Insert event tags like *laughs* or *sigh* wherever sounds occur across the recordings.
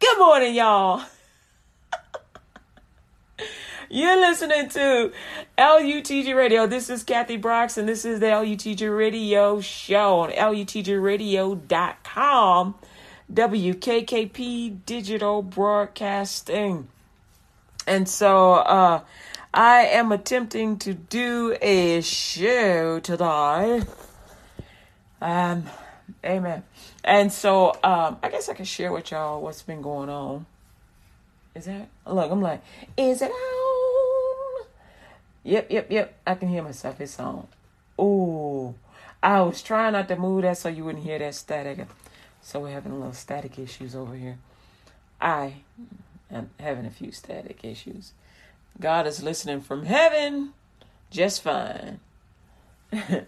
Good morning, y'all. You're listening to LUTG Radio. This is Kathy Brooks, and this is the LUTG Radio show on LUTGRadio.com. WKKP Digital Broadcasting. And so uh, I am attempting to do a show today. Um, amen. And so um, I guess I can share with y'all what's been going on. Is that look? I'm like, is it on? Yep, yep, yep. I can hear myself. It's on. Ooh, I was trying not to move that so you wouldn't hear that static. So we're having a little static issues over here. I am having a few static issues. God is listening from heaven, just fine. *laughs*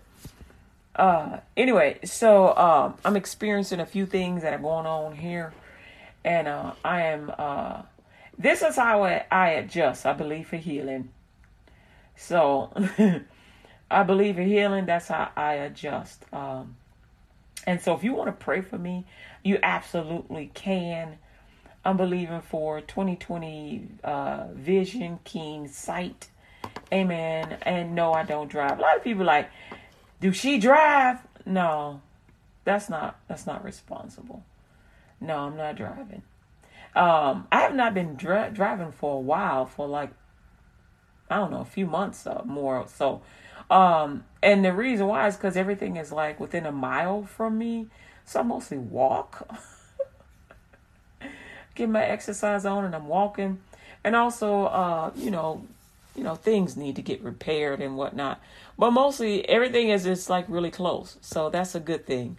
uh, anyway, so um, I'm experiencing a few things that are going on here, and uh, I am. Uh, this is how I, I adjust. I believe for healing. So *laughs* I believe in healing. That's how I adjust. Um, and so if you want to pray for me, you absolutely can. I'm believing for 2020 uh, vision, keen sight. Amen. And no, I don't drive. A lot of people like, do she drive? No, that's not that's not responsible. No, I'm not driving. Um, I have not been dri- driving for a while, for like I don't know, a few months or more. So, um, and the reason why is because everything is like within a mile from me, so I mostly walk. *laughs* Get my exercise on, and I'm walking, and also, uh, you know, you know, things need to get repaired and whatnot. But mostly, everything is just like really close, so that's a good thing.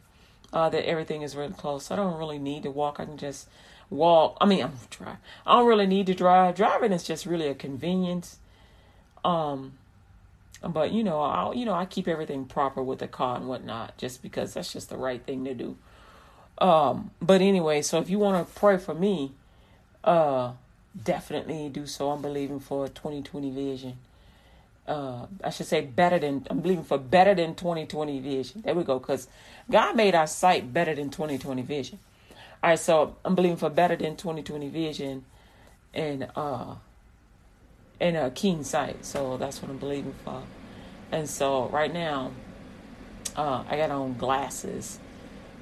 Uh, that everything is really close. I don't really need to walk. I can just walk. I mean, I'm drive. I don't really need to drive. Driving is just really a convenience. Um, but you know, I'll you know I keep everything proper with the car and whatnot, just because that's just the right thing to do. Um, but anyway, so if you want to pray for me, uh, definitely do so. I'm believing for 2020 vision. Uh, I should say better than I'm believing for better than 2020 vision. There we go, because God made our sight better than 2020 vision. All right, so I'm believing for better than 2020 vision, and uh, and a keen sight. So that's what I'm believing for. And so right now, uh, I got on glasses.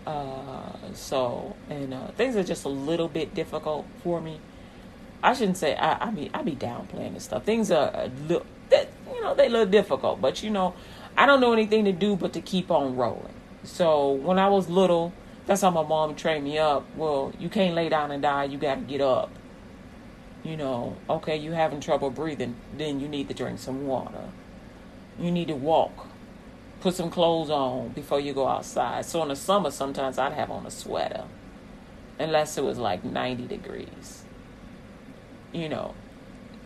Uh, so and uh, things are just a little bit difficult for me. I shouldn't say I. I mean, I be downplaying this stuff. Things are a little that you know they look difficult, but you know, I don't know anything to do but to keep on rolling. So when I was little, that's how my mom trained me up. Well, you can't lay down and die. You got to get up. You know, okay, you having trouble breathing, then you need to drink some water. You need to walk put some clothes on before you go outside. So in the summer, sometimes I'd have on a sweater, unless it was like 90 degrees. You know,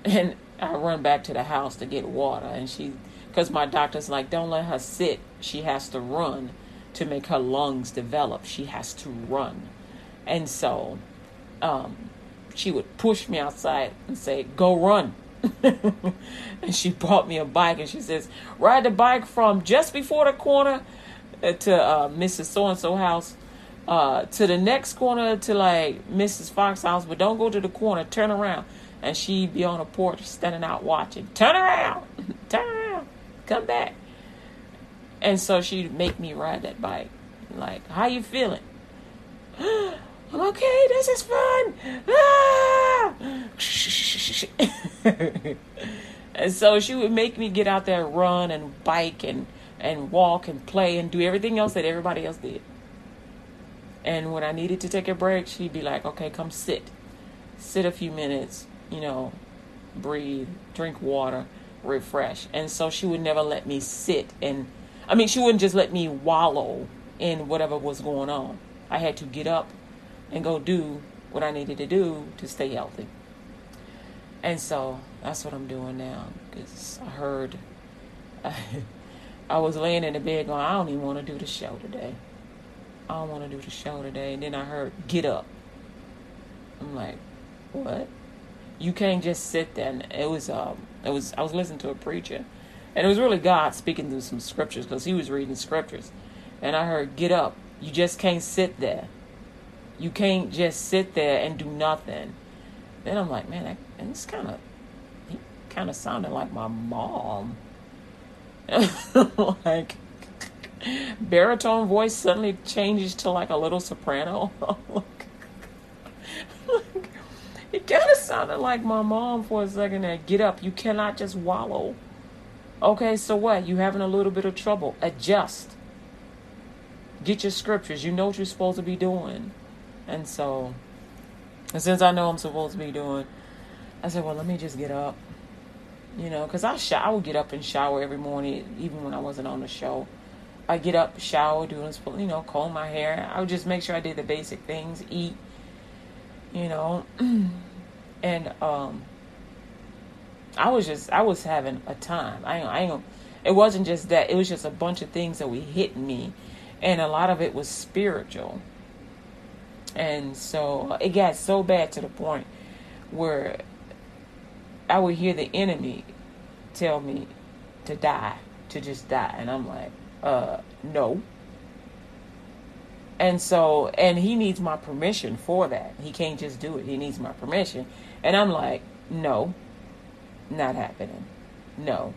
and I run back to the house to get water, and she, because my doctor's like, don't let her sit. She has to run to make her lungs develop. She has to run, and so, um, she would push me outside and say, "Go run." *laughs* and she brought me a bike and she says, ride the bike from just before the corner uh, to uh, Mrs. So and so house uh, to the next corner to like Mrs. Fox house, but don't go to the corner, turn around. And she'd be on the porch standing out watching. Turn around, *laughs* turn around, come back. And so she'd make me ride that bike. Like, how you feeling? *gasps* Okay, this is fun. Ah! *laughs* and so she would make me get out there, and run and bike and and walk and play and do everything else that everybody else did. And when I needed to take a break, she'd be like, "Okay, come sit, sit a few minutes, you know, breathe, drink water, refresh." And so she would never let me sit and, I mean, she wouldn't just let me wallow in whatever was going on. I had to get up and go do what I needed to do to stay healthy. And so that's what I'm doing now because I heard *laughs* I, was laying in the bed going, I don't even want to do the show today. I don't want to do the show today. And then I heard, get up. I'm like, what? You can't just sit there. And it was, um, it was, I was listening to a preacher and it was really God speaking through some scriptures because he was reading scriptures. And I heard, get up. You just can't sit there. You can't just sit there and do nothing. Then I'm like, man, I, and it's kind of, he kind of sounded like my mom. *laughs* like, baritone voice suddenly changes to like a little soprano. *laughs* like, it kind of sounded like my mom for a second there. Get up. You cannot just wallow. Okay, so what? You having a little bit of trouble. Adjust. Get your scriptures. You know what you're supposed to be doing. And so, and since I know I'm supposed to be doing, I said, well, let me just get up. You know, because I, sh- I would get up and shower every morning, even when I wasn't on the show. I get up, shower, do you know, comb my hair. I would just make sure I did the basic things, eat, you know, *clears throat* and um, I was just I was having a time. I I ain't, it wasn't just that. It was just a bunch of things that were hitting me, and a lot of it was spiritual. And so it got so bad to the point where I would hear the enemy tell me to die, to just die, and I'm like, uh, no. And so, and he needs my permission for that. He can't just do it. He needs my permission. And I'm like, no, not happening. No.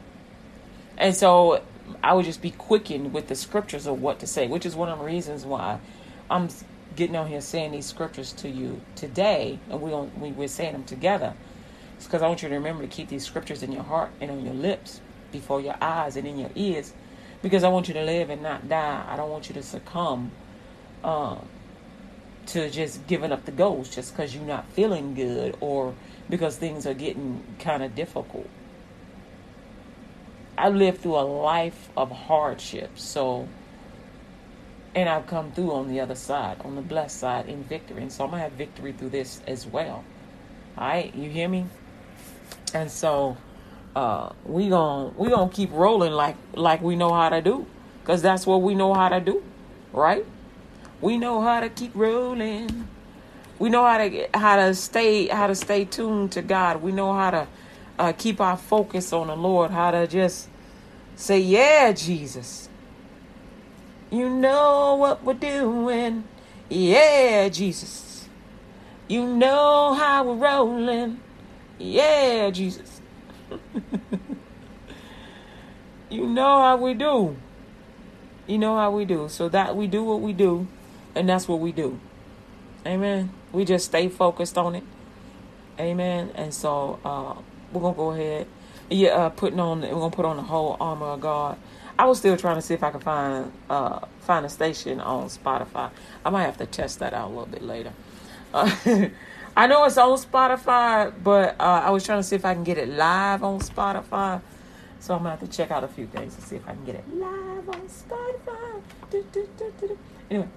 And so I would just be quickened with the scriptures of what to say, which is one of the reasons why I'm getting on here saying these scriptures to you today, and we don't, we, we're saying them together. It's because I want you to remember to keep these scriptures in your heart and on your lips, before your eyes and in your ears, because I want you to live and not die. I don't want you to succumb um, to just giving up the ghost just because you're not feeling good or because things are getting kind of difficult. I lived through a life of hardship, so and I've come through on the other side, on the blessed side in victory. And so I'm gonna have victory through this as well. All right, you hear me? And so uh, we gonna we gonna keep rolling like like we know how to do, cause that's what we know how to do, right? We know how to keep rolling. We know how to get, how to stay how to stay tuned to God. We know how to uh, keep our focus on the Lord. How to just say, "Yeah, Jesus." You know what we're doing. Yeah, Jesus. You know how we're rolling. Yeah, Jesus. *laughs* you know how we do. You know how we do. So that we do what we do, and that's what we do. Amen. We just stay focused on it. Amen. And so uh, we're gonna go ahead. Yeah, uh, putting on. We're gonna put on the whole armor of God. I was still trying to see if I could find uh, find a station on Spotify. I might have to test that out a little bit later. Uh, *laughs* I know it's on Spotify, but uh, I was trying to see if I can get it live on Spotify. So I'm gonna have to check out a few things to see if I can get it live on Spotify. Do, do, do, anyway,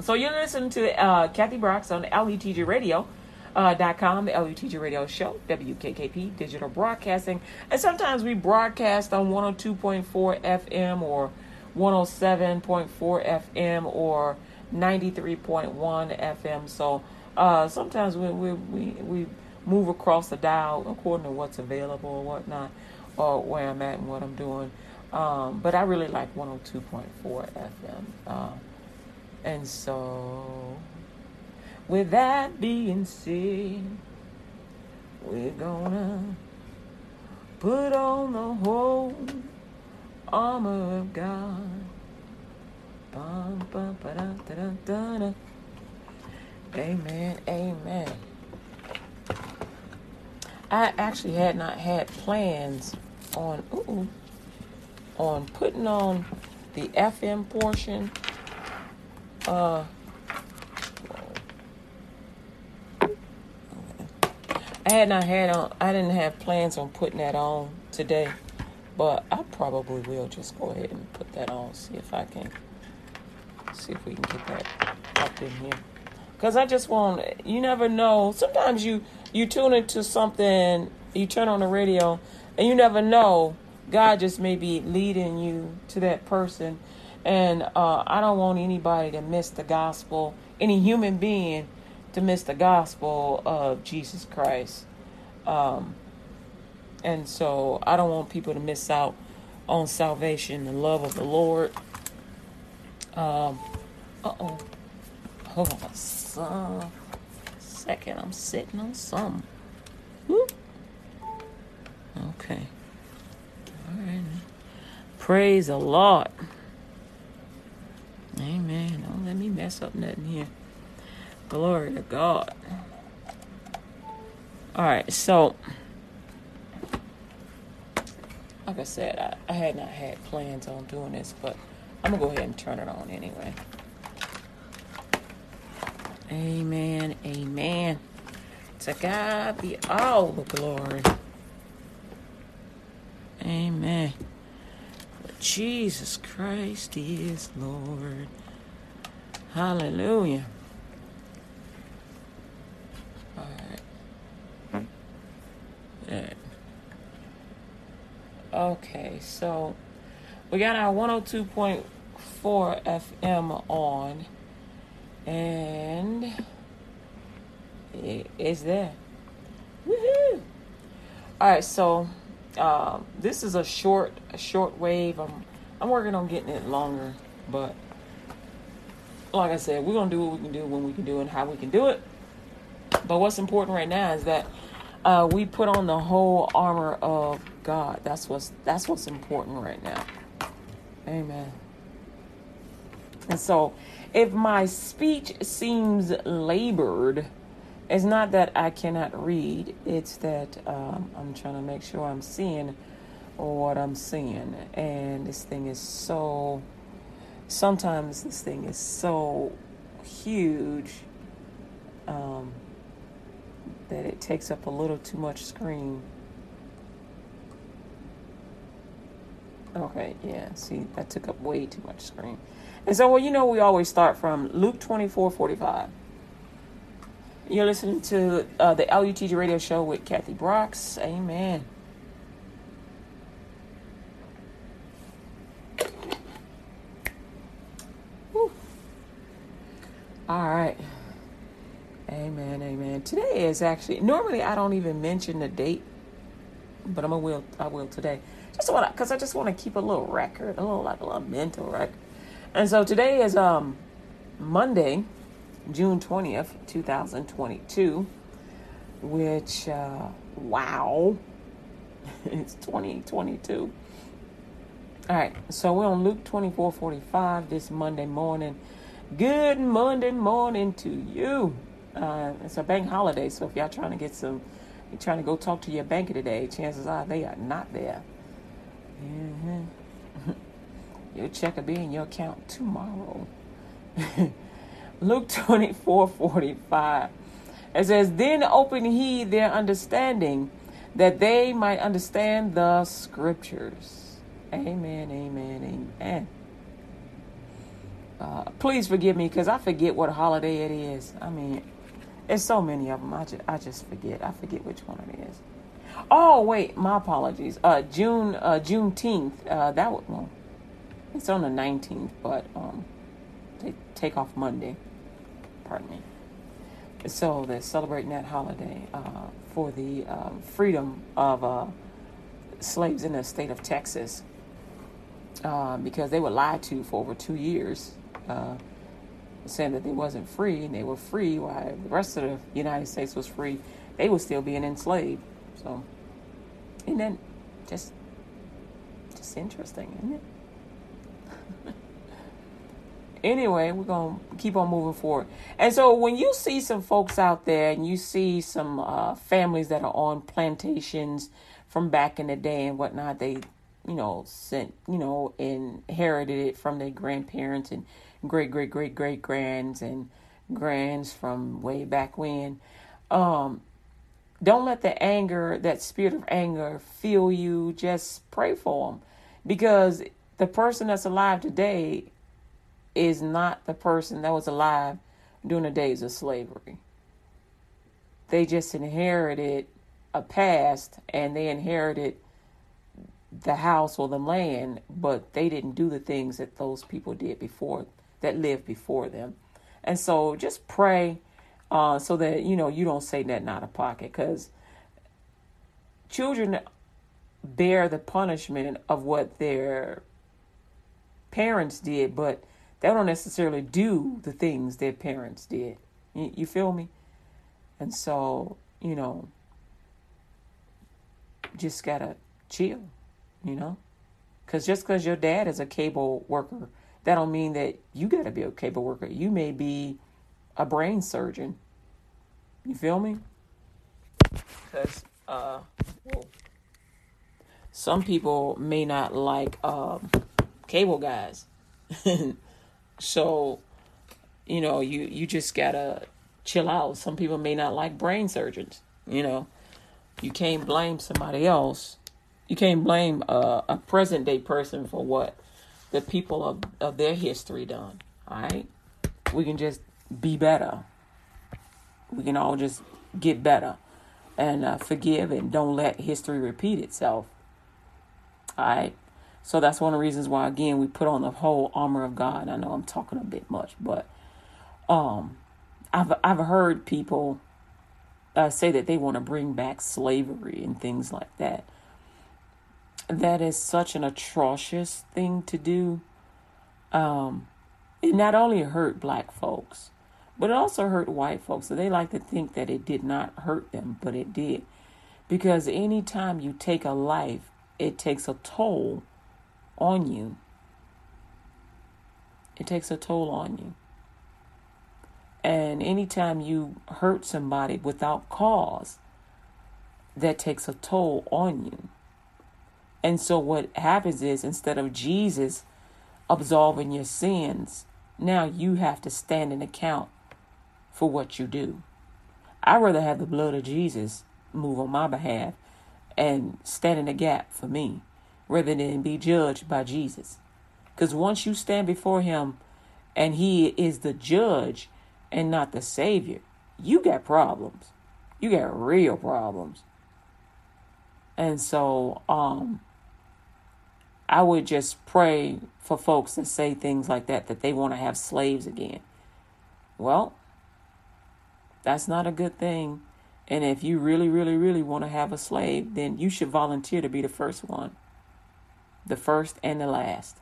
so you're listening to uh, Kathy Brooks on LUTG Radio. Uh, dot com, the LUTG radio show, WKKP digital broadcasting. And sometimes we broadcast on 102.4 FM or 107.4 FM or 93.1 FM. So uh, sometimes we, we, we, we move across the dial according to what's available or whatnot, or where I'm at and what I'm doing. Um, but I really like 102.4 FM. Uh, and so, with that being said, we're gonna put on the whole armor of God. Amen, amen. I actually had not had plans on ooh, on putting on the FM portion uh, had not had on. I didn't have plans on putting that on today, but I probably will just go ahead and put that on. See if I can. See if we can get that up in here. Cause I just want. You never know. Sometimes you you tune into something. You turn on the radio, and you never know. God just may be leading you to that person And uh, I don't want anybody to miss the gospel, any human being to miss the gospel of Jesus Christ. Um, and so I don't want people to miss out on salvation, the love of the Lord. Um, uh oh. Hold on a second. I'm sitting on something. Whoop. Okay. All right. Praise the Lord. Amen. Don't let me mess up nothing here. Glory to God. All right, so like I said, I, I had not had plans on doing this, but I'm gonna go ahead and turn it on anyway. Amen. Amen. To God be all the glory. Amen. But Jesus Christ is Lord. Hallelujah. All right. Yeah. Okay, so we got our 102.4 FM on, and it is there. Woohoo! All right, so uh, this is a short, a short wave. I'm, I'm working on getting it longer, but like I said, we're gonna do what we can do when we can do and how we can do it. But what's important right now is that uh, we put on the whole armor of God. That's what's that's what's important right now. Amen. And so, if my speech seems labored, it's not that I cannot read. It's that um, I'm trying to make sure I'm seeing what I'm seeing. And this thing is so. Sometimes this thing is so huge. Um, that it takes up a little too much screen. Okay, yeah, see, that took up way too much screen. And so, well, you know, we always start from Luke 24 45. You're listening to uh, the LUTG radio show with Kathy Brooks. Amen. Whew. All right. Amen, amen. Today is actually normally I don't even mention the date, but I'm a will I will today. Just want because I just want to keep a little record, a little like a little mental record. And so today is um Monday, June twentieth, two thousand twenty-two. Which uh, wow, *laughs* it's twenty twenty-two. All right, so we're on Luke twenty four forty five this Monday morning. Good Monday morning to you. Uh, it's a bank holiday, so if y'all trying to get some, you're trying to go talk to your banker today, chances are they are not there. Mm-hmm. *laughs* your check will be in your account tomorrow. *laughs* Luke 24 45. It says, Then open he their understanding that they might understand the scriptures. Amen, amen, amen. Uh, please forgive me because I forget what holiday it is. I mean, it's so many of them. I just, I just forget. I forget which one it is. Oh wait, my apologies. Uh, June uh, Juneteenth. Uh, that was well, it's on the nineteenth, but um, they take off Monday. Pardon me. So they're celebrating that holiday uh, for the um, freedom of uh, slaves in the state of Texas uh, because they were lied to for over two years. Uh, saying that they wasn't free and they were free while the rest of the United States was free, they were still being enslaved. So, and then just just interesting, isn't it? *laughs* anyway, we're gonna keep on moving forward. And so, when you see some folks out there and you see some uh, families that are on plantations from back in the day and whatnot, they you know sent you know inherited it from their grandparents and great great great great grands and grands from way back when. Um, don't let the anger, that spirit of anger, fill you. Just pray for them, because the person that's alive today is not the person that was alive during the days of slavery. They just inherited a past, and they inherited the house or the land, but they didn't do the things that those people did before that lived before them. And so just pray uh, so that you know you don't say that out of pocket because children bear the punishment of what their parents did, but they don't necessarily do the things their parents did. You, you feel me? And so, you know, just gotta chill, you know? Because just because your dad is a cable worker, that don't mean that you gotta be a cable worker. You may be a brain surgeon. You feel me? Because, uh, some people may not like um, cable guys. *laughs* so, you know, you, you just gotta chill out. Some people may not like brain surgeons, you know. You can't blame somebody else. You can't blame uh, a present day person for what the people of, of their history done. All right? We can just be better. We can all just get better and uh, forgive and don't let history repeat itself. All right? So that's one of the reasons why, again, we put on the whole armor of God. I know I'm talking a bit much, but um, I've I've heard people uh, say that they want to bring back slavery and things like that. That is such an atrocious thing to do. Um, it not only hurt black folks, but it also hurt white folks. So they like to think that it did not hurt them, but it did. Because anytime you take a life, it takes a toll on you. It takes a toll on you. And anytime you hurt somebody without cause, that takes a toll on you. And so what happens is instead of Jesus absolving your sins, now you have to stand in account for what you do. I'd rather have the blood of Jesus move on my behalf and stand in the gap for me rather than be judged by Jesus. Because once you stand before him and he is the judge, and not the Savior, you got problems. You got real problems. And so, um, I would just pray for folks that say things like that, that they want to have slaves again. Well, that's not a good thing. And if you really, really, really want to have a slave, then you should volunteer to be the first one, the first and the last.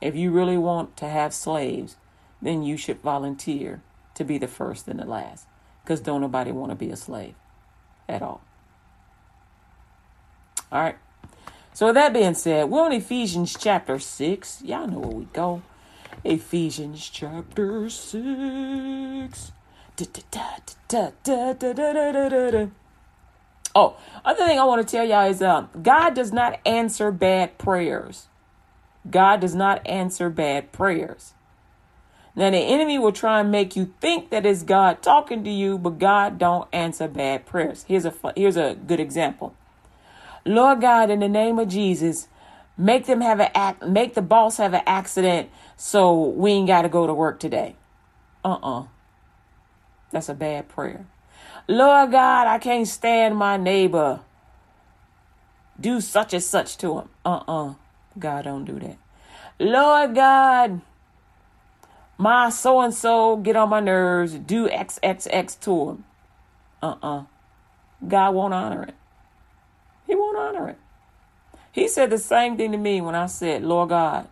If you really want to have slaves, then you should volunteer to be the first and the last. Because don't nobody want to be a slave at all. All right. So, with that being said, we're on Ephesians chapter 6. Y'all know where we go. Ephesians chapter 6. Oh, other thing I want to tell y'all is um, God does not answer bad prayers. God does not answer bad prayers. Now the enemy will try and make you think that it's God talking to you, but God don't answer bad prayers. Here's a here's a good example. Lord God, in the name of Jesus, make them have an act, make the boss have an accident, so we ain't got to go to work today. Uh-uh. That's a bad prayer. Lord God, I can't stand my neighbor. Do such and such to him. Uh-uh. God don't do that. Lord God, my so and so get on my nerves, do XXX to him. Uh uh God won't honor it. He won't honor it. He said the same thing to me when I said, Lord God,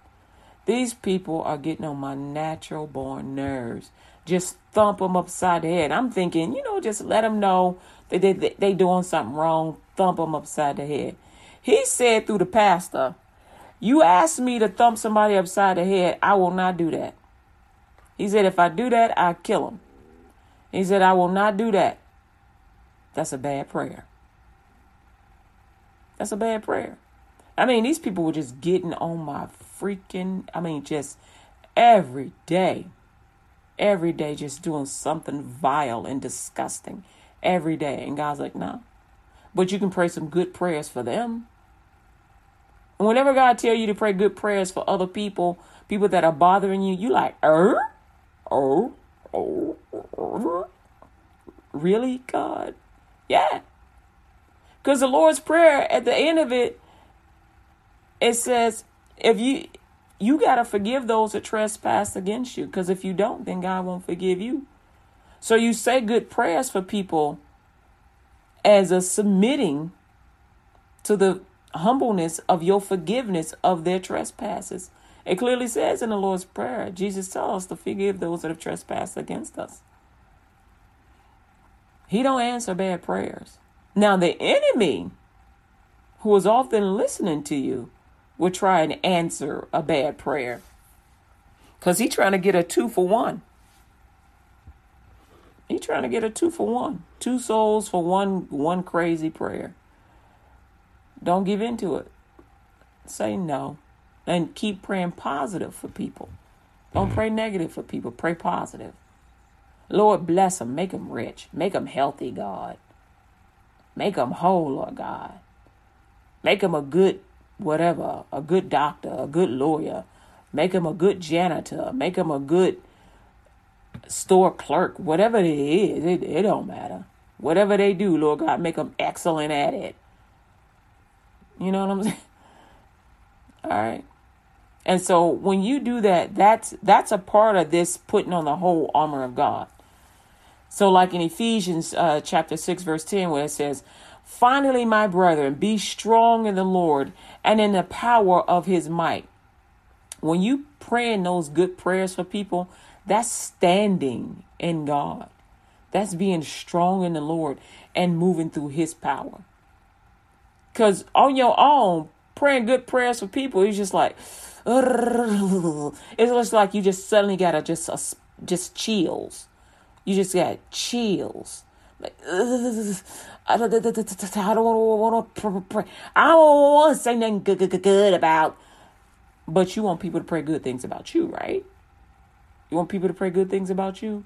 these people are getting on my natural born nerves. Just thump them upside the head. I'm thinking, you know, just let them know that they, they, they doing something wrong. Thump them upside the head. He said through the pastor, you ask me to thump somebody upside the head, I will not do that. He said, if I do that, I kill him. He said, I will not do that. That's a bad prayer. That's a bad prayer. I mean, these people were just getting on my freaking, I mean, just every day, every day, just doing something vile and disgusting every day. And God's like, no. Nah. But you can pray some good prayers for them. And whenever God tell you to pray good prayers for other people, people that are bothering you, you like, er? Oh, oh, oh, really, God? Yeah. Because the Lord's Prayer, at the end of it, it says if you you got to forgive those that trespass against you. Because if you don't then god won't forgive you. So you say good prayers for people as a submitting to the humbleness of your forgiveness of their trespasses. It clearly says in the lord's prayer jesus tells us to forgive those that have trespassed against us. He don't answer bad prayers now the enemy who is often listening to you will try and answer a bad prayer. Because he's trying to get a two for one. He's trying to get a two for one. Two souls for one one crazy prayer. Don't give in to it. Say no. And keep praying positive for people. Don't pray negative for people. Pray positive. Lord, bless them. Make them rich. Make them healthy, God. Make them whole, Lord God. Make them a good whatever, a good doctor, a good lawyer, make them a good janitor, make them a good store clerk, whatever it is, it, it don't matter. Whatever they do, Lord God, make them excellent at it. You know what I'm *laughs* saying? All right. And so when you do that, that's that's a part of this putting on the whole armor of God. So like in Ephesians uh, chapter 6 verse 10 where it says, Finally, my brethren, be strong in the Lord and in the power of his might. When you praying those good prayers for people, that's standing in God. That's being strong in the Lord and moving through his power. Because on your own, praying good prayers for people, it's just like, *laughs* it's just like you just suddenly got to just, uh, just chills. You just got chills. Like, I don't, I don't want to pray. I don't want to say nothing good, good, good about. But you want people to pray good things about you, right? You want people to pray good things about you.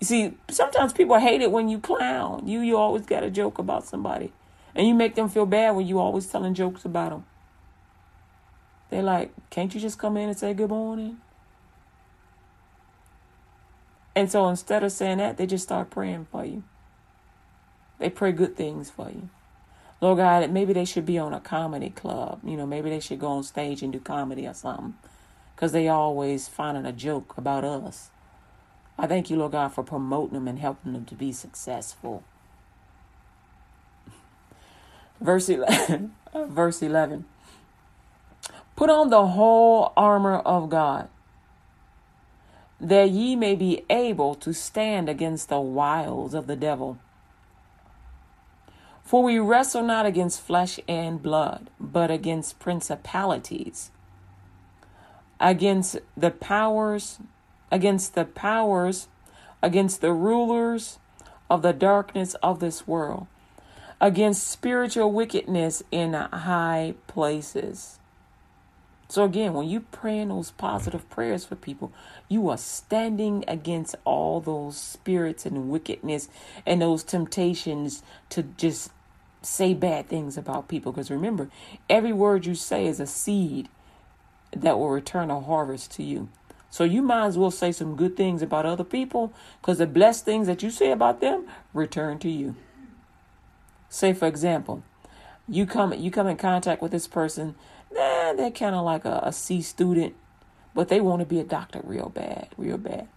You see, sometimes people hate it when you clown. You, you always got a joke about somebody, and you make them feel bad when you always telling jokes about them. They're like, "Can't you just come in and say good morning?" And so instead of saying that, they just start praying for you. They pray good things for you. Lord God, maybe they should be on a comedy club. You know, maybe they should go on stage and do comedy or something. Because they always finding a joke about us. I thank you, Lord God, for promoting them and helping them to be successful. *laughs* Verse 11, *laughs* verse 11. Put on the whole armor of God, that ye may be able to stand against the wiles of the devil. For we wrestle not against flesh and blood, but against principalities, against the powers, against the powers, against the rulers of the darkness of this world, against spiritual wickedness in high places. So again, when you praying those positive prayers for people, you are standing against all those spirits and wickedness and those temptations to just say bad things about people because remember, every word you say is a seed that will return a harvest to you. So you might as well say some good things about other people because the blessed things that you say about them return to you. Say for example, you come you come in contact with this person, nah, they're kind of like a, a C student, but they want to be a doctor real bad, real bad.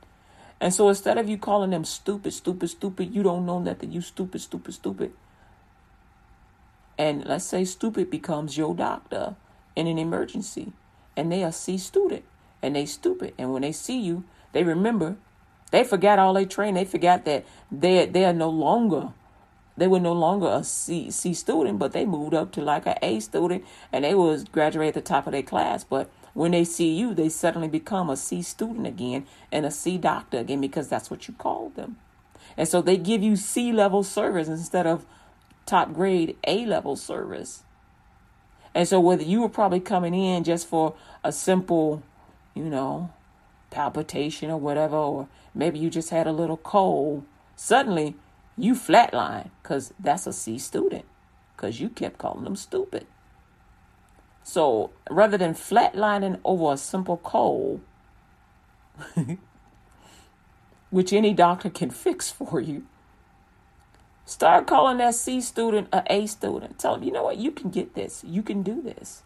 And so instead of you calling them stupid, stupid, stupid, you don't know nothing, you stupid, stupid, stupid. And let's say stupid becomes your doctor in an emergency and they are C student and they stupid. And when they see you they remember they forgot all they trained they forgot that they they are no longer they were no longer a C C student but they moved up to like a A student and they was graduate at the top of their class. But when they see you they suddenly become a C student again and a C doctor again because that's what you called them and so they give you C level service instead of top grade A level service. And so, whether you were probably coming in just for a simple, you know, palpitation or whatever, or maybe you just had a little cold, suddenly you flatline because that's a C student because you kept calling them stupid. So, rather than flatlining over a simple cold, *laughs* which any doctor can fix for you, Start calling that C student a A student. Tell them, you know what, you can get this. You can do this.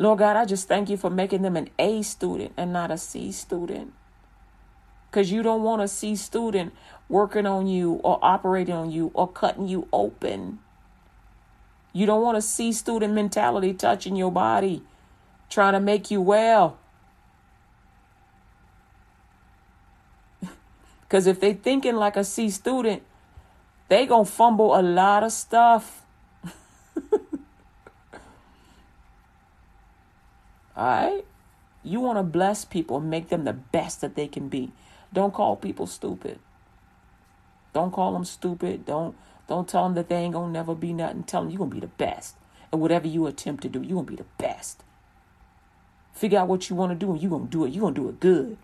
Lord God, I just thank you for making them an A student and not a C student. Because you don't want a C student working on you or operating on you or cutting you open. You don't want to see student mentality touching your body, trying to make you well. *laughs* Because if they thinking like a C student, they going to fumble a lot of stuff. *laughs* All right? You want to bless people and make them the best that they can be. Don't call people stupid. Don't call them stupid. Don't don't tell them that they ain't gonna never be nothing. Tell them you're gonna be the best. And whatever you attempt to do, you're gonna be the best. Figure out what you want to do and you're gonna do it. You're gonna do it good.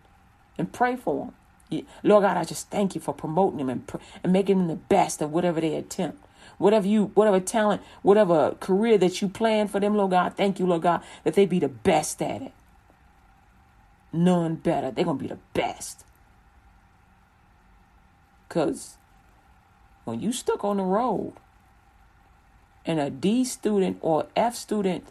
And pray for them. Lord God, I just thank you for promoting them and, and making them the best of whatever they attempt whatever you whatever talent whatever career that you plan for them lord god thank you lord god that they be the best at it none better they're gonna be the best because when you stuck on the road and a d student or f student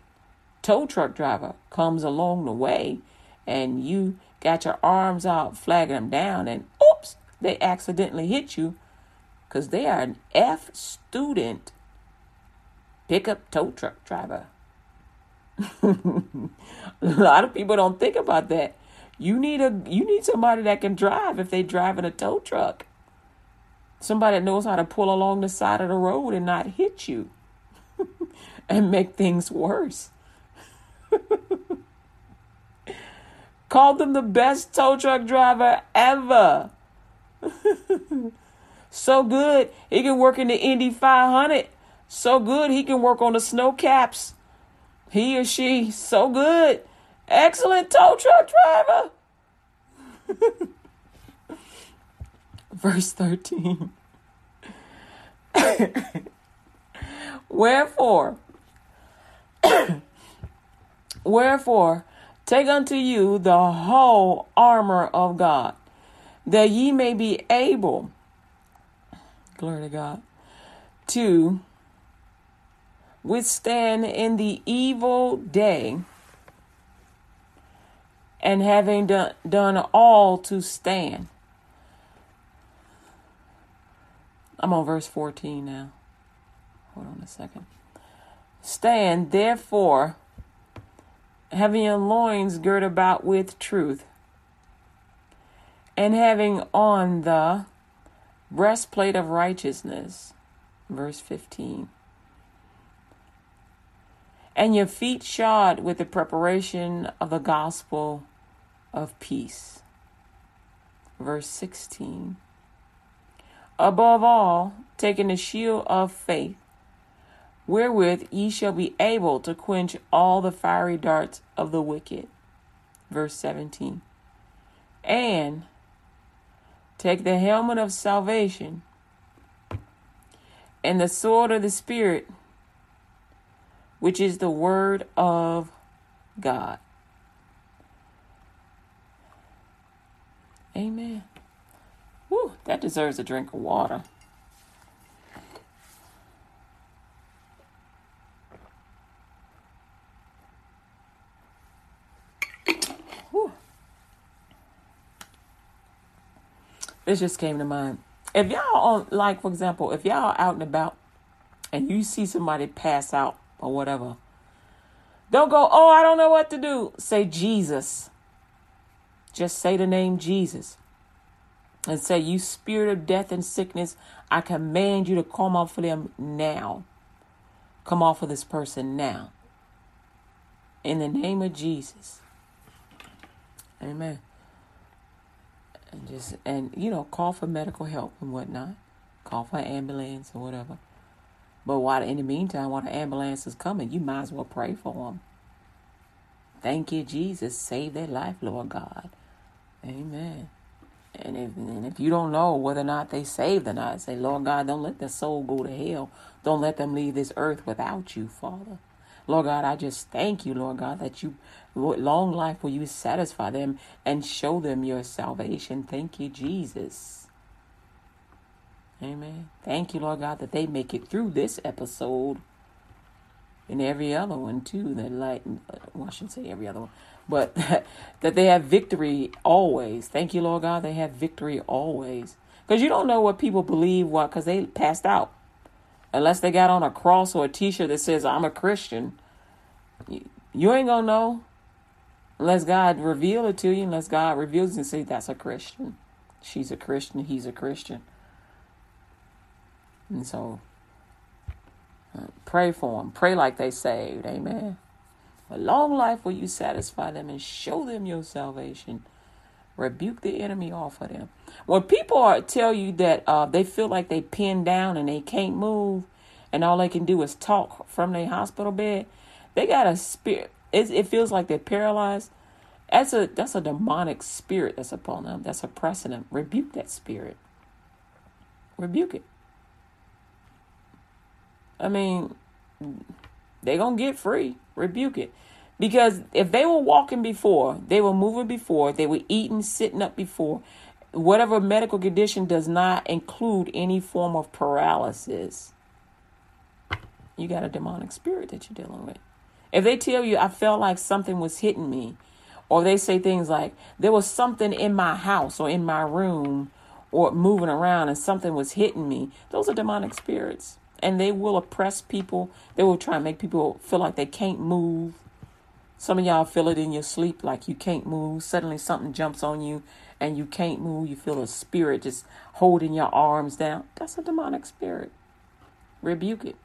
tow truck driver comes along the way and you got your arms out flagging them down and oops they accidentally hit you because they are an F student pickup tow truck driver. *laughs* a lot of people don't think about that. You need a you need somebody that can drive if they drive in a tow truck. Somebody that knows how to pull along the side of the road and not hit you *laughs* and make things worse. *laughs* Called them the best tow truck driver ever. *laughs* So good, he can work in the Indy 500. So good, he can work on the snow caps. He or she, so good. Excellent tow truck driver. Verse 13. Wherefore, wherefore, take unto you the whole armor of God, that ye may be able Glory to God. To withstand in the evil day and having done, done all to stand. I'm on verse 14 now. Hold on a second. Stand therefore, having your loins girt about with truth, and having on the breastplate of righteousness. Verse 15. And your feet shod with the preparation of the gospel of peace. Verse 16. Above all, taking the shield of faith, wherewith ye shall be able to quench all the fiery darts of the wicked. Verse 17. And Take the helmet of salvation and the sword of the Spirit, which is the word of God. Amen. That deserves a drink of water. This just came to mind. If y'all on like for example, if y'all out and about and you see somebody pass out or whatever, don't go, "Oh, I don't know what to do." Say Jesus. Just say the name Jesus. And say, "You spirit of death and sickness, I command you to come off of them now. Come off of this person now." In the name of Jesus. Amen. And just and you know call for medical help and whatnot. Call for an ambulance or whatever. But while in the meantime while the ambulance is coming you might as well pray for them thank you jesus. Save their life lord god. Amen and if, and if you don't know whether or not they saved or not say lord god don't let their soul go to hell don't let them leave this earth without you father Lord God, I just thank you, Lord God, that you, long life will you satisfy them and show them your salvation. Thank you, Jesus. Amen. Thank you, Lord God, that they make it through this episode and every other one too. That like, uh, well, I shouldn't say every other one, but *laughs* that they have victory always. Thank you, Lord God, they have victory always. Because you don't know what people believe, what, because they passed out. Unless they got on a cross or a t shirt that says, I'm a Christian. You ain't going to know unless God reveal it to you, unless God reveals and say, that's a Christian. She's a Christian, he's a Christian. And so, uh, pray for them. Pray like they saved. Amen. A long life will you satisfy them and show them your salvation. Rebuke the enemy off of them. When people are, tell you that uh, they feel like they pinned down and they can't move, and all they can do is talk from their hospital bed, they got a spirit. It, it feels like they're paralyzed. That's a that's a demonic spirit that's upon them. That's oppressing them. Rebuke that spirit. Rebuke it. I mean, they gonna get free. Rebuke it. Because if they were walking before, they were moving before, they were eating, sitting up before, whatever medical condition does not include any form of paralysis, you got a demonic spirit that you're dealing with. If they tell you, I felt like something was hitting me, or they say things like, there was something in my house or in my room or moving around and something was hitting me, those are demonic spirits. And they will oppress people. They will try and make people feel like they can't move. Some of y'all feel it in your sleep like you can't move. Suddenly something jumps on you and you can't move. You feel a spirit just holding your arms down. That's a demonic spirit. Rebuke it.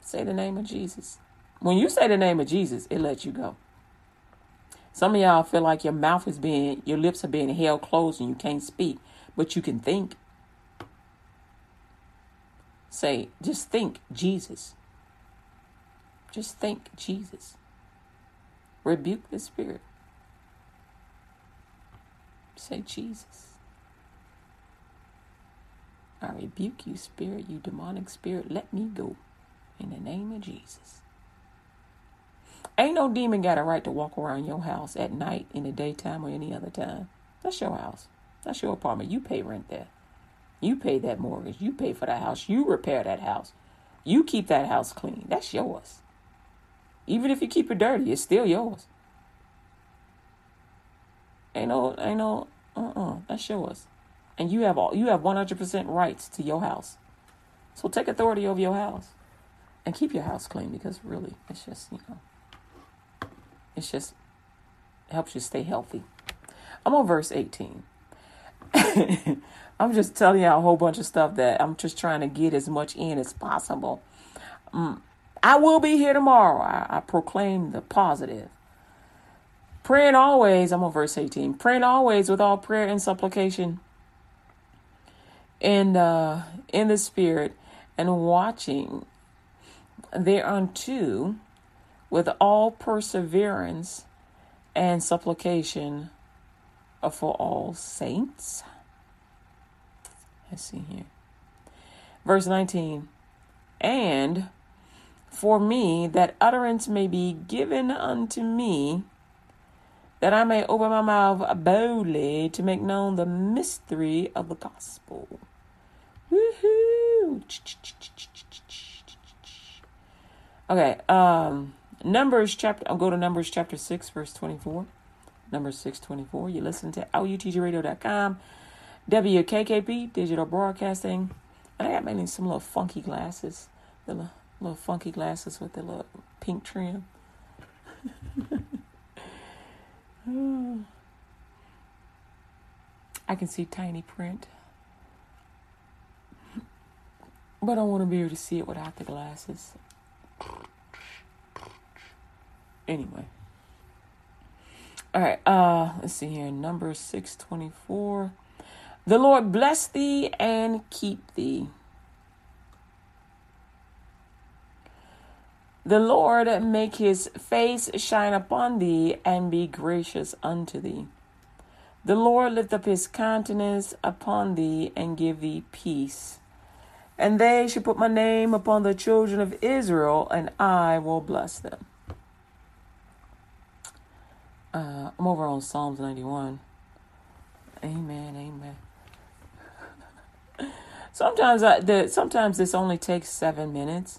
Say the name of Jesus. When you say the name of Jesus, it lets you go. Some of y'all feel like your mouth is being, your lips are being held closed and you can't speak, but you can think. Say, just think Jesus. Just think Jesus. Rebuke the spirit. Say, Jesus. I rebuke you, spirit, you demonic spirit. Let me go in the name of Jesus. Ain't no demon got a right to walk around your house at night, in the daytime, or any other time. That's your house. That's your apartment. You pay rent there. You pay that mortgage. You pay for that house. You repair that house. You keep that house clean. That's yours. Even if you keep it dirty, it's still yours. Ain't no, ain't no, uh, uh that's yours, and you have all, you have one hundred percent rights to your house. So take authority over your house, and keep your house clean because really, it's just you know, it's just helps you stay healthy. I'm on verse eighteen. *laughs* I'm just telling you a whole bunch of stuff that I'm just trying to get as much in as possible. Um, I will be here tomorrow. I, I proclaim the positive. Praying always, I'm on verse 18. Praying always with all prayer and supplication and uh, in the spirit and watching thereunto with all perseverance and supplication for all saints. Let's see here. Verse 19. And for me that utterance may be given unto me, that I may open my mouth boldly to make known the mystery of the gospel. Woohoo! Okay, um, Numbers chapter, I'll go to Numbers chapter 6, verse 24. Numbers 6 24. You listen to LUTGRadio.com, WKKP, digital broadcasting. And I got maybe some little funky glasses. The little, funky glasses with the little pink trim. *sighs* I can see tiny print. But I want to be able to see it without the glasses. Anyway. All right, uh let's see here. Number 624. The Lord bless thee and keep thee. The Lord make his face shine upon thee and be gracious unto thee. The Lord lift up his countenance upon thee and give thee peace. And they shall put my name upon the children of Israel, and I will bless them. Uh, I'm over on Psalms 91. Amen, amen. Sometimes I, the sometimes this only takes seven minutes,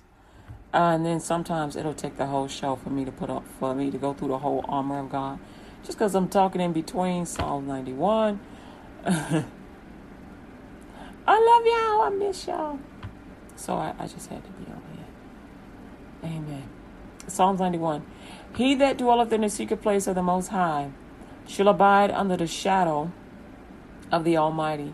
uh, and then sometimes it'll take the whole show for me to put up for me to go through the whole armor of God, just because I'm talking in between Psalm 91. *laughs* I love y'all. I miss y'all. So I, I just had to be on here. Amen. Psalms 91. He that dwelleth in the secret place of the Most High shall abide under the shadow of the Almighty.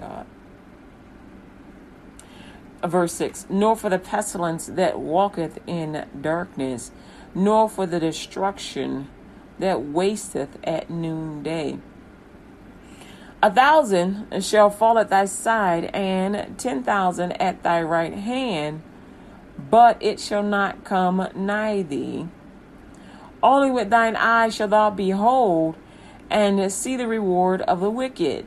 God. Verse 6 Nor for the pestilence that walketh in darkness, nor for the destruction that wasteth at noonday. A thousand shall fall at thy side, and ten thousand at thy right hand, but it shall not come nigh thee. Only with thine eyes shalt thou behold and see the reward of the wicked.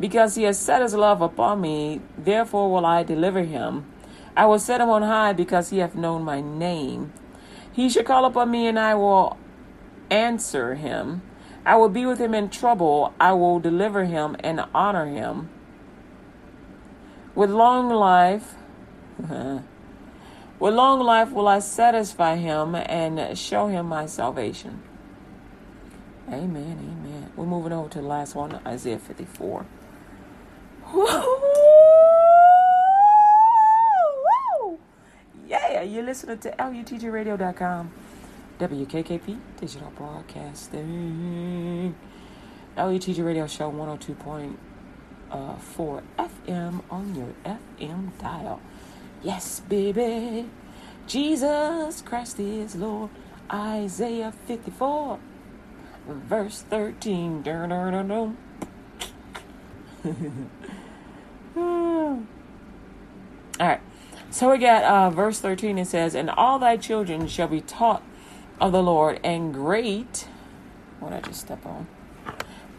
Because he has set his love upon me, therefore will I deliver him. I will set him on high because he hath known my name. He shall call upon me, and I will answer him. I will be with him in trouble. I will deliver him and honor him. With long life, *laughs* with long life will I satisfy him and show him my salvation. Amen, amen. We're moving over to the last one, Isaiah 54. Yeah, you're listening to LUTGRadio.com. WKKP Digital Broadcasting. LUTG Radio Show 102.4 FM on your FM dial. Yes, baby. Jesus Christ is Lord. Isaiah 54, verse 13. Dun, dun, dun, *laughs* dun. All right. So we got uh, verse 13. It says, And all thy children shall be taught of the Lord, and great. What did I just step on?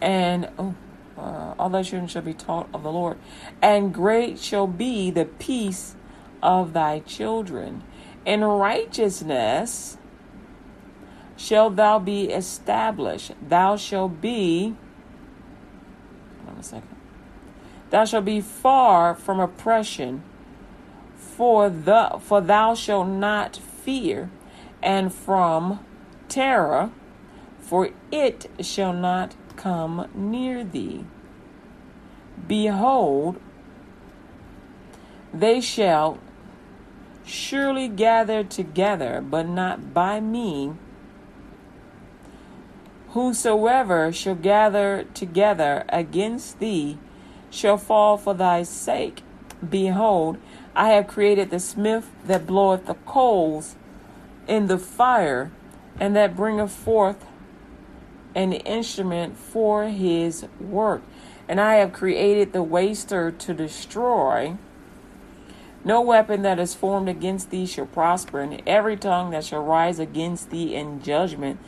And, oh, uh, all thy children shall be taught of the Lord, and great shall be the peace of thy children. In righteousness shall thou be established. Thou shalt be. Hold on a second. Thou shalt be far from oppression, for the for thou shalt not fear, and from terror, for it shall not come near thee. Behold, they shall surely gather together, but not by me. Whosoever shall gather together against thee shall fall for thy sake. Behold, I have created the smith that bloweth the coals in the fire, and that bringeth forth an instrument for his work. And I have created the waster to destroy. No weapon that is formed against thee shall prosper, and every tongue that shall rise against thee in judgment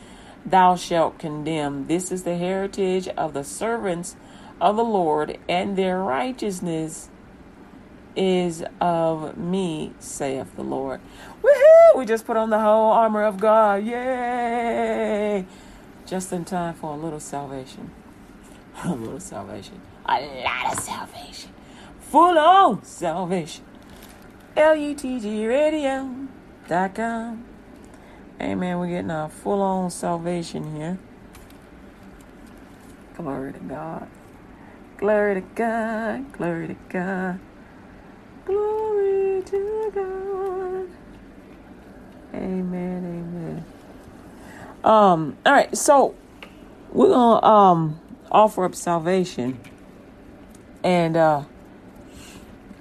thou shalt condemn. This is the heritage of the servants of the Lord, and their righteousness is of me, saith the Lord. Woohoo! We just put on the whole armor of God. Yay! Just in time for a little salvation. *laughs* A little salvation. A lot of salvation. Full on salvation. LUTGradio.com. Amen. We're getting a full on salvation here. Glory to God. Glory to God. Glory to God. Glory to God. Amen. Amen. Um, all right, so we're gonna um offer up salvation. And uh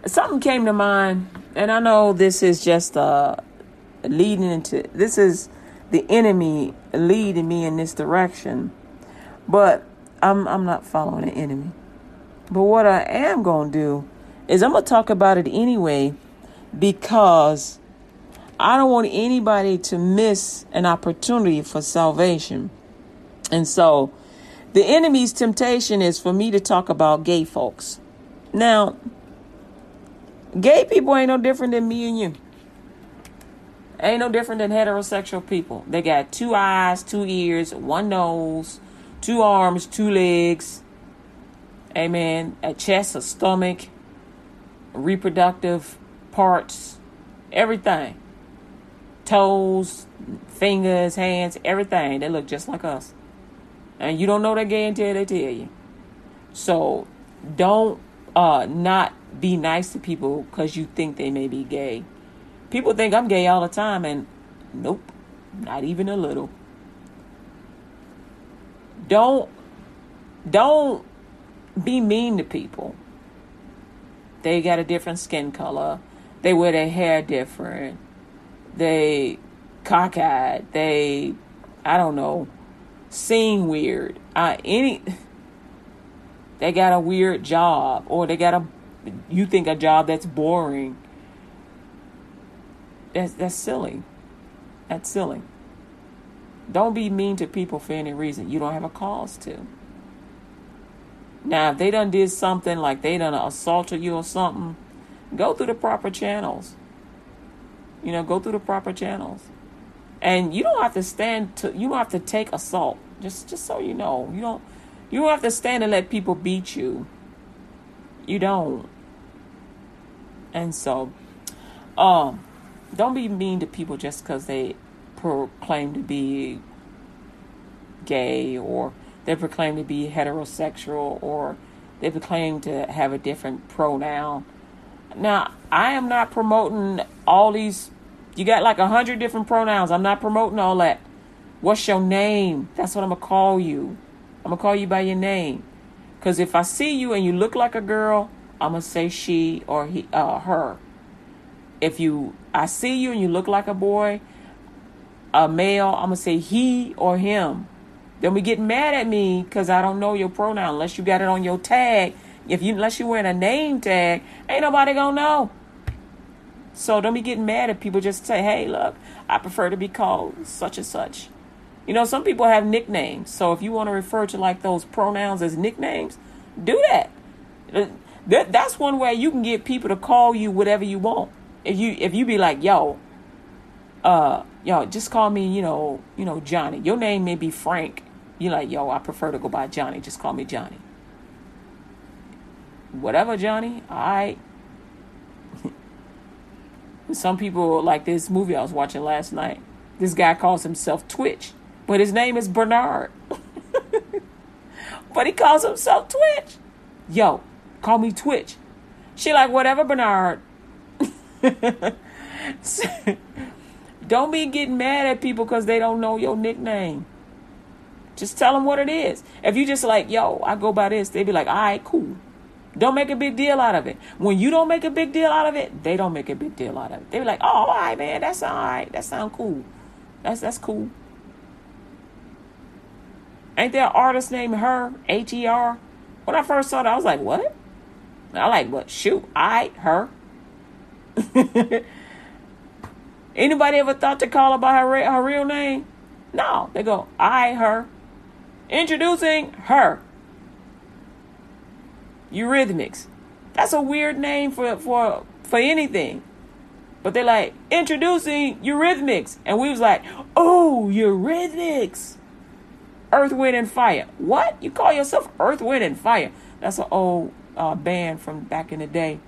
something came to mind, and I know this is just uh leading into this is the enemy leading me in this direction. But I'm I'm not following the enemy. But what I am to do is I'm going to talk about it anyway because I don't want anybody to miss an opportunity for salvation. And so the enemy's temptation is for me to talk about gay folks. Now, gay people ain't no different than me and you. Ain't no different than heterosexual people. They got two eyes, two ears, one nose, two arms, two legs. Amen. A chest, a stomach, reproductive parts, everything. Toes, fingers, hands, everything. They look just like us. And you don't know they're gay until they tell you. So don't uh, not be nice to people because you think they may be gay. People think I'm gay all the time, and nope, not even a little. Don't don't be mean to people. They got a different skin color. They wear their hair different. They cockeyed. They, I don't know, sing weird. Uh, any, *laughs* they got a weird job, or they got a, you think a job that's boring. That's that's silly. That's silly. Don't be mean to people for any reason. You don't have a cause to. Now, if they done did something like they done assaulted you or something, go through the proper channels. You know, go through the proper channels. And you don't have to stand to you don't have to take assault. Just just so you know. You don't you don't have to stand and let people beat you. You don't. And so um don't be mean to people just because they proclaim to be gay or they proclaim to be heterosexual or they proclaim to have a different pronoun. Now, I am not promoting all these. You got like a hundred different pronouns. I'm not promoting all that. What's your name? That's what I'm gonna call you. I'm gonna call you by your name. Cause if I see you and you look like a girl, I'm gonna say she or he, uh, her. If you, I see you and you look like a boy, a male, I'm gonna say he or him. Don't be getting mad at me because I don't know your pronoun unless you got it on your tag. If you unless you're wearing a name tag, ain't nobody gonna know. So don't be getting mad at people. Just say, hey, look, I prefer to be called such and such. You know, some people have nicknames. So if you want to refer to like those pronouns as nicknames, do that. That that's one way you can get people to call you whatever you want. If you if you be like, yo, uh, yo, just call me, you know, you know, Johnny. Your name may be Frank, you're like, yo, I prefer to go by Johnny. Just call me Johnny. Whatever, Johnny. Right. *laughs* Some people like this movie I was watching last night. This guy calls himself Twitch, but his name is Bernard. *laughs* but he calls himself Twitch. Yo, call me Twitch. She like, whatever, Bernard. *laughs* don't be getting mad at people because they don't know your nickname. Just tell them what it is. If you just like, yo, I go by this, they'd be like, all right, cool. Don't make a big deal out of it. When you don't make a big deal out of it, they don't make a big deal out of it. They be like, oh, all right, man, that's all right. That sound cool. That's that's cool. Ain't there an artist named Her, H E R? When I first saw that, I was like, what? I like, what? Shoot, I, her. *laughs* Anybody ever thought to call her by her, her real name? No, they go, I, her. Introducing her. Eurythmics. That's a weird name for for for anything. But they're like, introducing Eurythmics. And we was like, oh, Eurythmics. Earth, Wind, and Fire. What? You call yourself Earth, Wind, and Fire? That's an old uh, band from back in the day,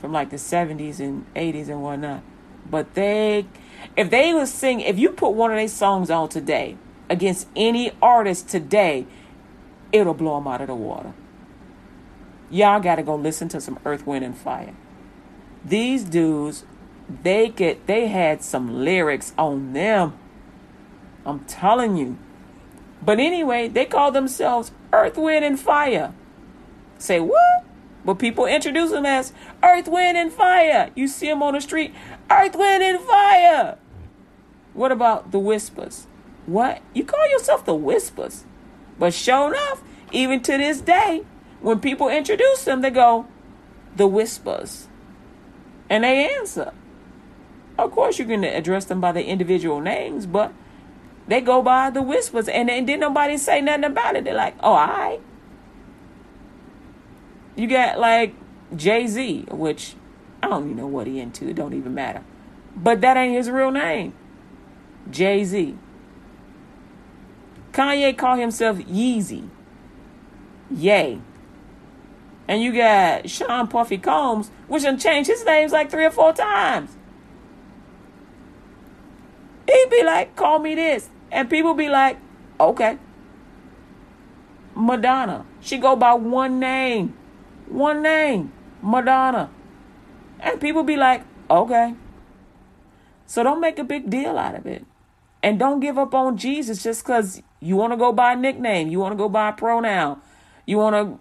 from like the 70s and 80s and whatnot. But they, if they was sing, if you put one of their songs on today against any artist today, it'll blow them out of the water. Y'all got to go listen to some Earth, Wind, and Fire. These dudes, they get, they had some lyrics on them. I'm telling you. But anyway, they call themselves Earth, Wind, and Fire. Say what? But people introduce them as Earth, Wind, and Fire. You see them on the street, Earth, Wind, and Fire. What about the Whispers? What? You call yourself the Whispers. But sure enough, even to this day, when people introduce them, they go, the Whispers. And they answer. Of course, you can address them by their individual names, but they go by the Whispers. And, and didn't nobody say nothing about it. They're like, oh, all right. You got like Jay Z, which I don't even know what he into. It don't even matter. But that ain't his real name. Jay Z. Kanye called himself Yeezy. Yay. And you got Sean Puffy Combs, which done changed his names like three or four times. He'd be like, call me this. And people be like, okay. Madonna. She go by one name. One name, Madonna. And people be like, okay. So don't make a big deal out of it. And don't give up on Jesus just because you want to go by nickname. You want to go by pronoun. You want to.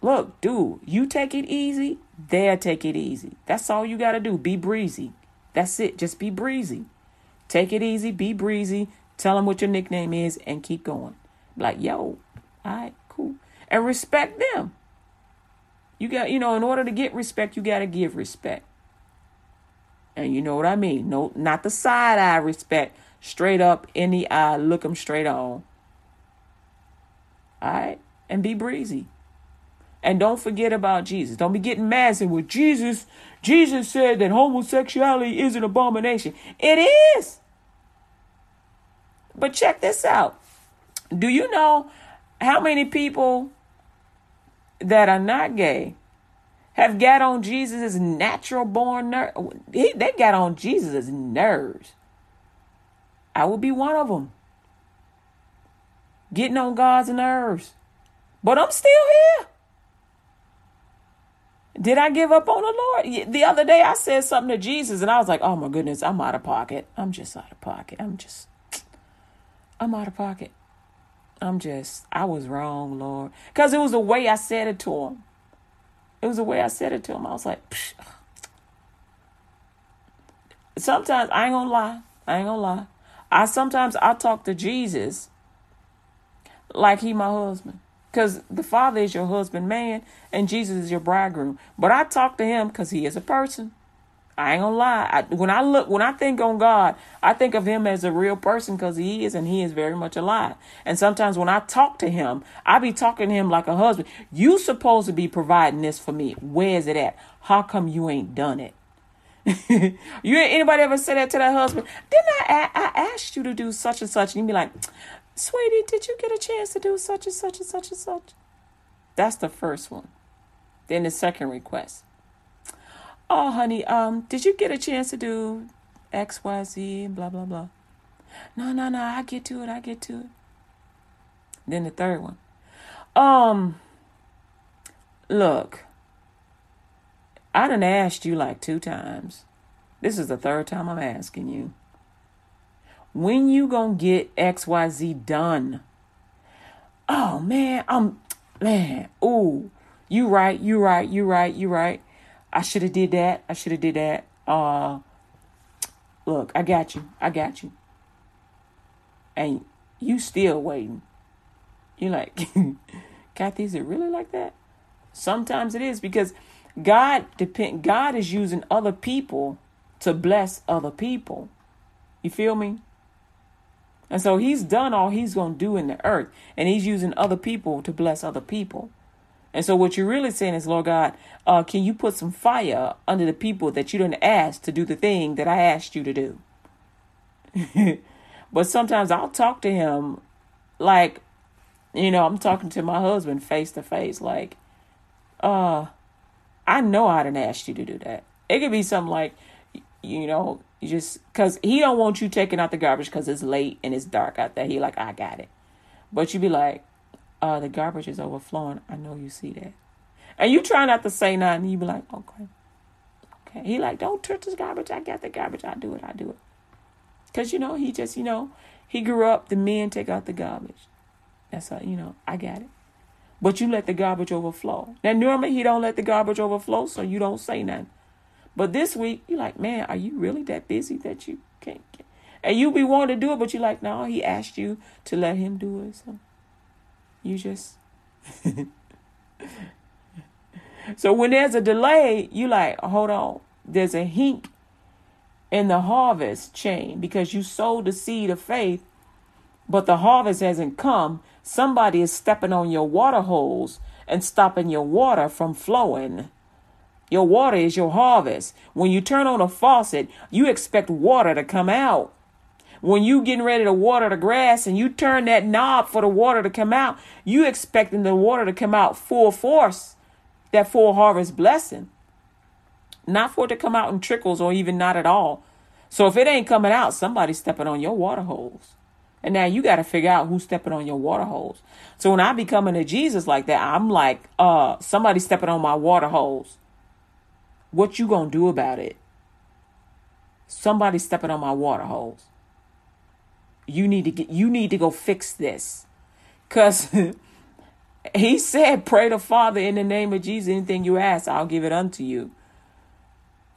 Look, dude, you take it easy, they'll take it easy. That's all you got to do. Be breezy. That's it. Just be breezy. Take it easy, be breezy. Tell them what your nickname is and keep going. Like, yo, all right, cool. And respect them. You got, you know, in order to get respect, you got to give respect. And you know what I mean? No, not the side eye respect. Straight up in the eye, look them straight on. All right? And be breezy. And don't forget about Jesus. Don't be getting mad saying, well, Jesus, Jesus said that homosexuality is an abomination. It is. But check this out. Do you know how many people that are not gay have got on Jesus' natural born. They got on Jesus' nerves. I would be one of them. Getting on God's nerves. But I'm still here. Did I give up on the Lord? The other day I said something to Jesus and I was like, oh my goodness, I'm out of pocket. I'm just out of pocket. I'm just, *tsk* I'm out of pocket. I'm just, I was wrong, Lord. Because it was the way I said it to him. It was the way I said it to him. I was like, Psh. sometimes I ain't gonna lie. I ain't gonna lie. I sometimes I talk to Jesus like he my husband. Because the Father is your husband man and Jesus is your bridegroom. But I talk to him because he is a person. I ain't gonna lie. I, when I look, when I think on God, I think of Him as a real person because He is, and He is very much alive. And sometimes when I talk to Him, I be talking to Him like a husband. You supposed to be providing this for me. Where is it at? How come you ain't done it? *laughs* you ain't anybody ever said that to that husband? Didn't I, I? I asked you to do such and such, and you'd be like, "Sweetie, did you get a chance to do such and such and such and such?" That's the first one. Then the second request oh honey um did you get a chance to do xyz blah blah blah no no no i get to it i get to it then the third one um look i done asked you like two times this is the third time i'm asking you when you gonna get xyz done oh man i'm man ooh you right you right you right you right I should have did that. I should have did that. Uh, look, I got you. I got you. And you still waiting. You're like, *laughs* Kathy, is it really like that? Sometimes it is because God depend. God is using other people to bless other people. You feel me? And so He's done all He's gonna do in the earth, and He's using other people to bless other people. And so what you're really saying is, Lord God, uh, can you put some fire under the people that you didn't ask to do the thing that I asked you to do? *laughs* but sometimes I'll talk to him like, you know, I'm talking to my husband face to face, like, uh, I know I didn't ask you to do that. It could be something like, you know, you just because he don't want you taking out the garbage because it's late and it's dark out there. He like, I got it, but you be like, uh, the garbage is overflowing. I know you see that, and you try not to say nothing. You be like, okay, okay. He like, don't touch this garbage. I got the garbage. I do it. I do it. Cause you know he just you know he grew up. The men take out the garbage. That's how you know I got it. But you let the garbage overflow. Now normally he don't let the garbage overflow, so you don't say nothing. But this week, you're like, man, are you really that busy that you can't get? And you be wanting to do it, but you're like, no, he asked you to let him do it. So you just. *laughs* so when there's a delay, you like, hold on. There's a hink in the harvest chain because you sowed the seed of faith, but the harvest hasn't come. Somebody is stepping on your water holes and stopping your water from flowing. Your water is your harvest. When you turn on a faucet, you expect water to come out. When you getting ready to water the grass and you turn that knob for the water to come out, you expecting the water to come out full force, that full harvest blessing. Not for it to come out in trickles or even not at all. So if it ain't coming out, somebody's stepping on your water holes. And now you got to figure out who's stepping on your water holes. So when I be coming to Jesus like that, I'm like, uh, somebody stepping on my water holes. What you gonna do about it? Somebody stepping on my water holes. You need to get you need to go fix this. Cause *laughs* he said, Pray to Father in the name of Jesus. Anything you ask, I'll give it unto you.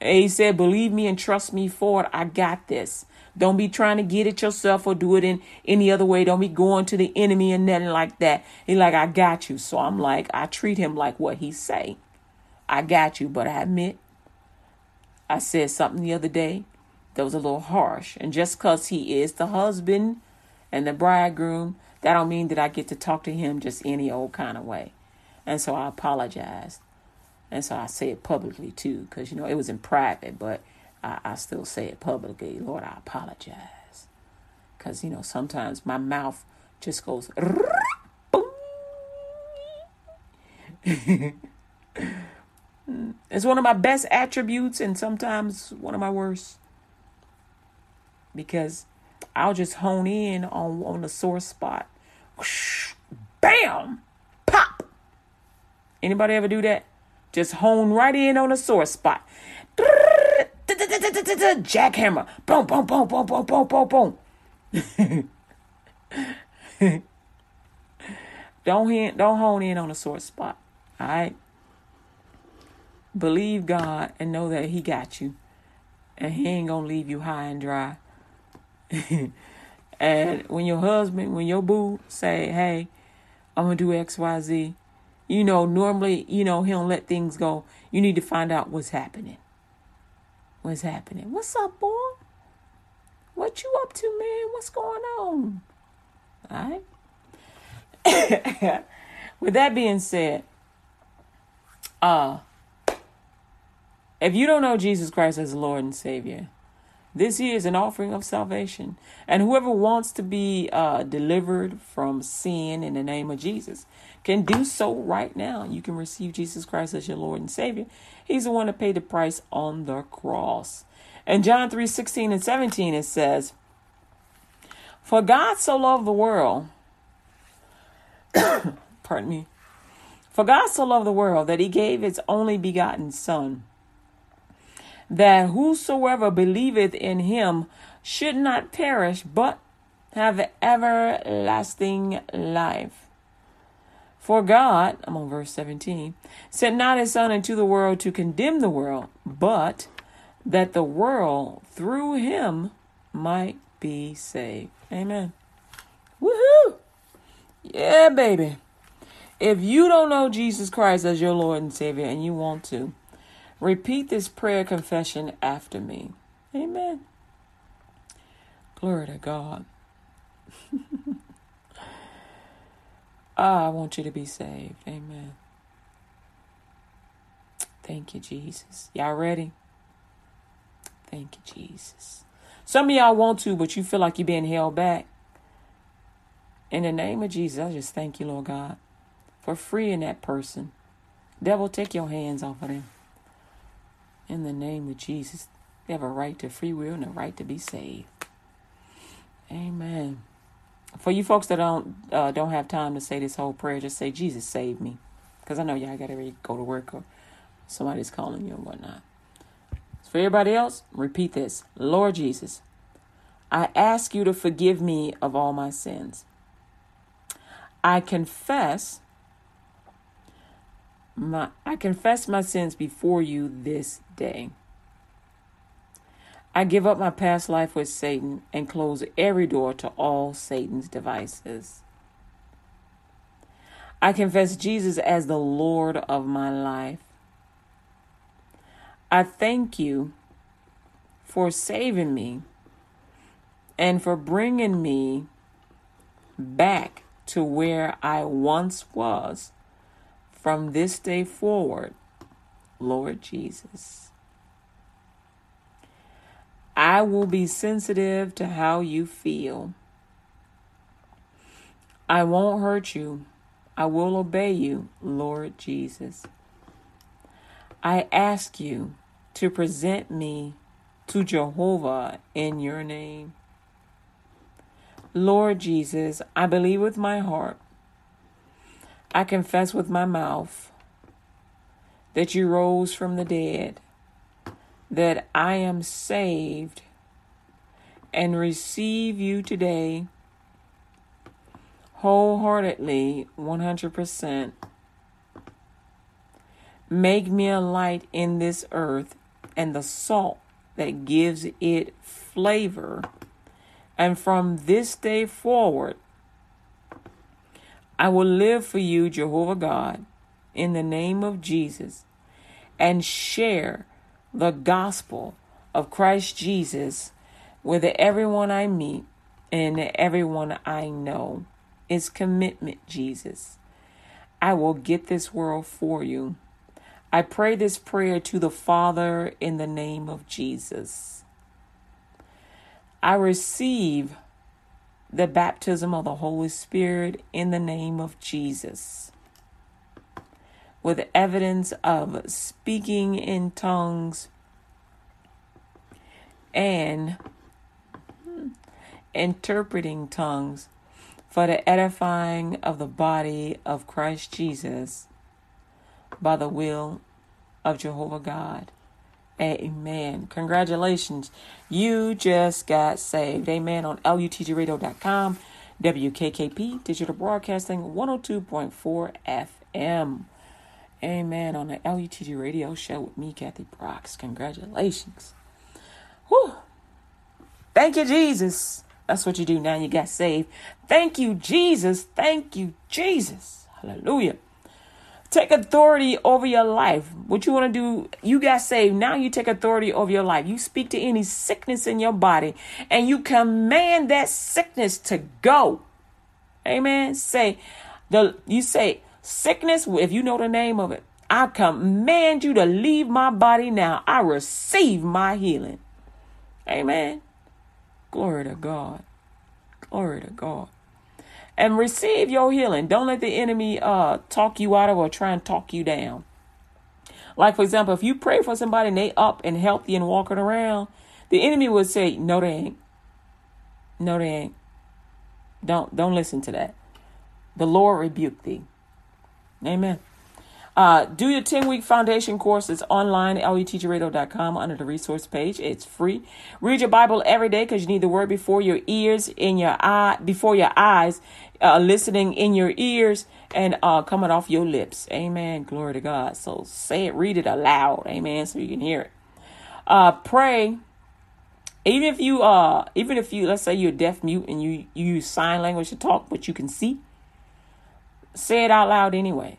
And he said, Believe me and trust me for it. I got this. Don't be trying to get it yourself or do it in any other way. Don't be going to the enemy and nothing like that. He like, I got you. So I'm like, I treat him like what he say. I got you, but I admit I said something the other day that was a little harsh. And just because he is the husband and the bridegroom, that don't mean that I get to talk to him just any old kind of way. And so I apologized. And so I say it publicly too, because, you know, it was in private, but I, I still say it publicly. Lord, I apologize. Because, you know, sometimes my mouth just goes, *laughs* It's one of my best attributes and sometimes one of my worst. Because I'll just hone in on, on the sore spot. Bam! Pop! Anybody ever do that? Just hone right in on a sore spot. Jackhammer. Boom, boom, boom, boom, boom, boom, boom, boom. don't, don't hone in on a sore spot. All right? Believe God and know that He got you. And He ain't to leave you high and dry. *laughs* and when your husband, when your boo say, hey, I'm to do X, Y, Z, you know, normally, you know, he don't let things go. You need to find out what's happening. What's happening? What's up, boy? What you up to, man? What's going on? All right. *coughs* With that being said, uh, if you don't know Jesus Christ as Lord and Savior, this is an offering of salvation. And whoever wants to be uh, delivered from sin in the name of Jesus can do so right now. You can receive Jesus Christ as your Lord and Savior. He's the one that paid the price on the cross. In John 3 16 and 17, it says, For God so loved the world, *coughs* pardon me, for God so loved the world that he gave his only begotten Son that whosoever believeth in him should not perish, but have everlasting life. For God, I'm on verse 17, sent not his Son into the world to condemn the world, but that the world through him might be saved. Amen. Woohoo! Yeah, baby. If you don't know Jesus Christ as your Lord and Savior and you want to, Repeat this prayer confession after me. Amen. Glory to God. *laughs* ah, I want you to be saved. Amen. Thank you, Jesus. Y'all ready? Thank you, Jesus. Some of y'all want to, but you feel like you're being held back. In the name of Jesus, I just thank you, Lord God, for freeing that person. Devil, take your hands off of them. In the name of Jesus. They have a right to free will and a right to be saved. Amen. For you folks that don't uh, don't have time to say this whole prayer, just say Jesus save me, because I know y'all got to go to work or somebody's calling you and whatnot. So for everybody else, repeat this: Lord Jesus, I ask you to forgive me of all my sins. I confess my I confess my sins before you this day. I give up my past life with Satan and close every door to all Satan's devices. I confess Jesus as the Lord of my life. I thank you for saving me and for bringing me back to where I once was from this day forward, Lord Jesus. I will be sensitive to how you feel. I won't hurt you. I will obey you, Lord Jesus. I ask you to present me to Jehovah in your name. Lord Jesus, I believe with my heart. I confess with my mouth that you rose from the dead that I am saved and receive you today wholeheartedly, 100%. Make me a light in this earth and the salt that gives it flavor. And from this day forward, I will live for you, Jehovah God, in the name of Jesus, and share the gospel of Christ Jesus with everyone I meet and everyone I know. It's commitment, Jesus. I will get this world for you. I pray this prayer to the Father in the name of Jesus. I receive the baptism of the Holy Spirit in the name of Jesus with evidence of speaking in tongues and interpreting tongues for the edifying of the body of Christ Jesus by the will of Jehovah God. Amen. Congratulations. You just got saved. Amen. On LUTGRadio.com, WKKP Digital Broadcasting 102.4 FM. Amen. On the LUTG radio show with me, Kathy Brooks. Congratulations. Whew. Thank you, Jesus. That's what you do now. You got saved. Thank you, Jesus. Thank you, Jesus. Hallelujah. Take authority over your life. What you want to do, you got saved. Now you take authority over your life. You speak to any sickness in your body and you command that sickness to go. Amen. Say the you say Sickness, if you know the name of it, I command you to leave my body now. I receive my healing. Amen. Glory to God. Glory to God. And receive your healing. Don't let the enemy uh talk you out of or try and talk you down. Like for example, if you pray for somebody and they up and healthy and walking around, the enemy would say, No, they ain't. No, they ain't. Don't don't listen to that. The Lord rebuke thee. Amen. Uh, do your 10 week foundation course. It's online, lutgradio.com under the resource page. It's free. Read your Bible every day because you need the word before your ears, in your eye, before your eyes, uh, listening in your ears, and uh, coming off your lips. Amen. Glory to God. So say it, read it aloud. Amen. So you can hear it. Uh, pray. Even if you, uh, even if you, let's say you're deaf mute and you, you use sign language to talk, but you can see Say it out loud anyway.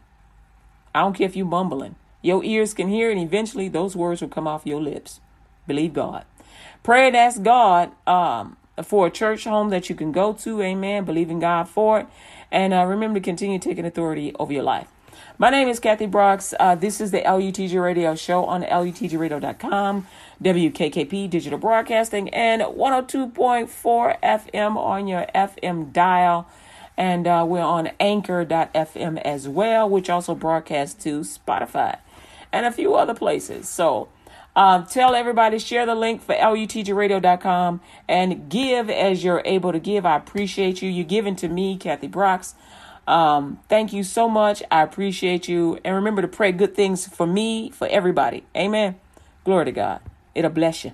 I don't care if you're mumbling. Your ears can hear, it, and eventually those words will come off your lips. Believe God. Pray and ask God um, for a church home that you can go to. Amen. Believe in God for it. And uh, remember to continue taking authority over your life. My name is Kathy Brooks. Uh, this is the LUTG Radio Show on LUTGRadio.com, WKKP Digital Broadcasting, and 102.4 FM on your FM dial. And uh, we're on anchor.fm as well, which also broadcasts to Spotify and a few other places. So Um, tell everybody, share the link for lutgradio.com and give as you're able to give. I appreciate you. You're giving to me, Kathy Brooks. Um, thank you so much. I appreciate you. And remember to pray good things for me, for everybody. Amen. Glory to God. It'll bless you.